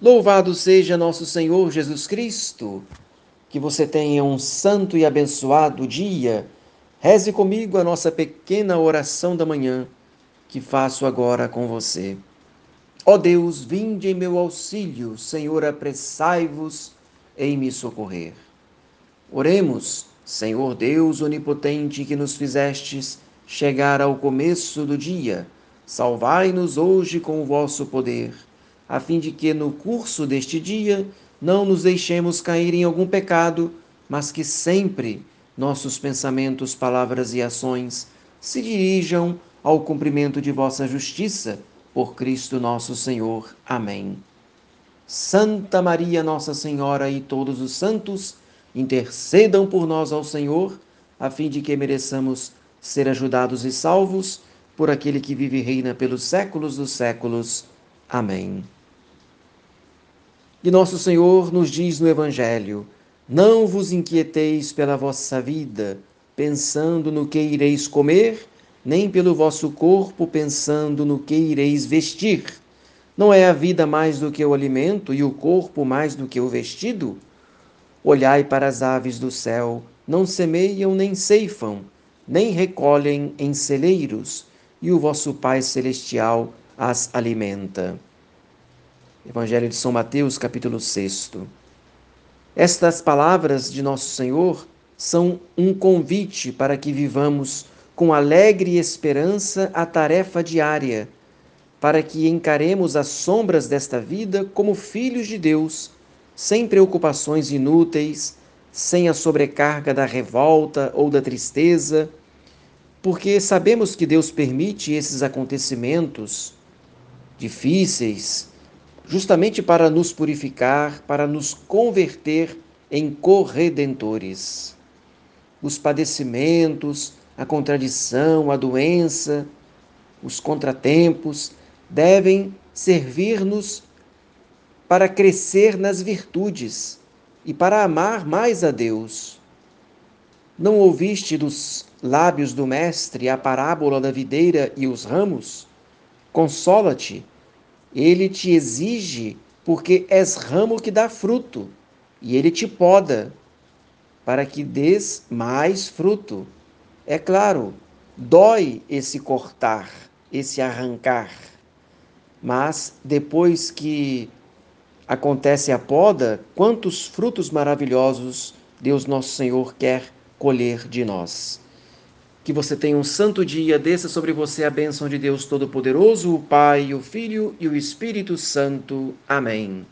Louvado seja nosso Senhor Jesus Cristo. Que você tenha um santo e abençoado dia. Reze comigo a nossa pequena oração da manhã, que faço agora com você. Ó Deus, vinde em meu auxílio, Senhor, apressai-vos em me socorrer. Oremos, Senhor Deus onipotente, que nos fizestes chegar ao começo do dia, salvai-nos hoje com o vosso poder a fim de que no curso deste dia não nos deixemos cair em algum pecado, mas que sempre nossos pensamentos, palavras e ações se dirijam ao cumprimento de vossa justiça, por Cristo nosso Senhor. Amém. Santa Maria, Nossa Senhora e todos os santos, intercedam por nós ao Senhor, a fim de que mereçamos ser ajudados e salvos por aquele que vive e reina pelos séculos dos séculos. Amém. E nosso Senhor nos diz no Evangelho: Não vos inquieteis pela vossa vida, pensando no que ireis comer, nem pelo vosso corpo, pensando no que ireis vestir. Não é a vida mais do que o alimento e o corpo mais do que o vestido? Olhai para as aves do céu, não semeiam nem ceifam, nem recolhem em celeiros, e o vosso Pai Celestial as alimenta. Evangelho de São Mateus, capítulo 6. Estas palavras de Nosso Senhor são um convite para que vivamos com alegre esperança a tarefa diária, para que encaremos as sombras desta vida como filhos de Deus, sem preocupações inúteis, sem a sobrecarga da revolta ou da tristeza, porque sabemos que Deus permite esses acontecimentos difíceis justamente para nos purificar, para nos converter em corredentores. Os padecimentos, a contradição, a doença, os contratempos devem servir-nos para crescer nas virtudes e para amar mais a Deus. Não ouviste dos lábios do Mestre a parábola da videira e os ramos? Consola-te ele te exige porque és ramo que dá fruto, e ele te poda para que dês mais fruto. É claro, dói esse cortar, esse arrancar. Mas depois que acontece a poda, quantos frutos maravilhosos Deus Nosso Senhor quer colher de nós. Que você tenha um santo dia, desça sobre você a bênção de Deus Todo-Poderoso, o Pai, o Filho e o Espírito Santo. Amém.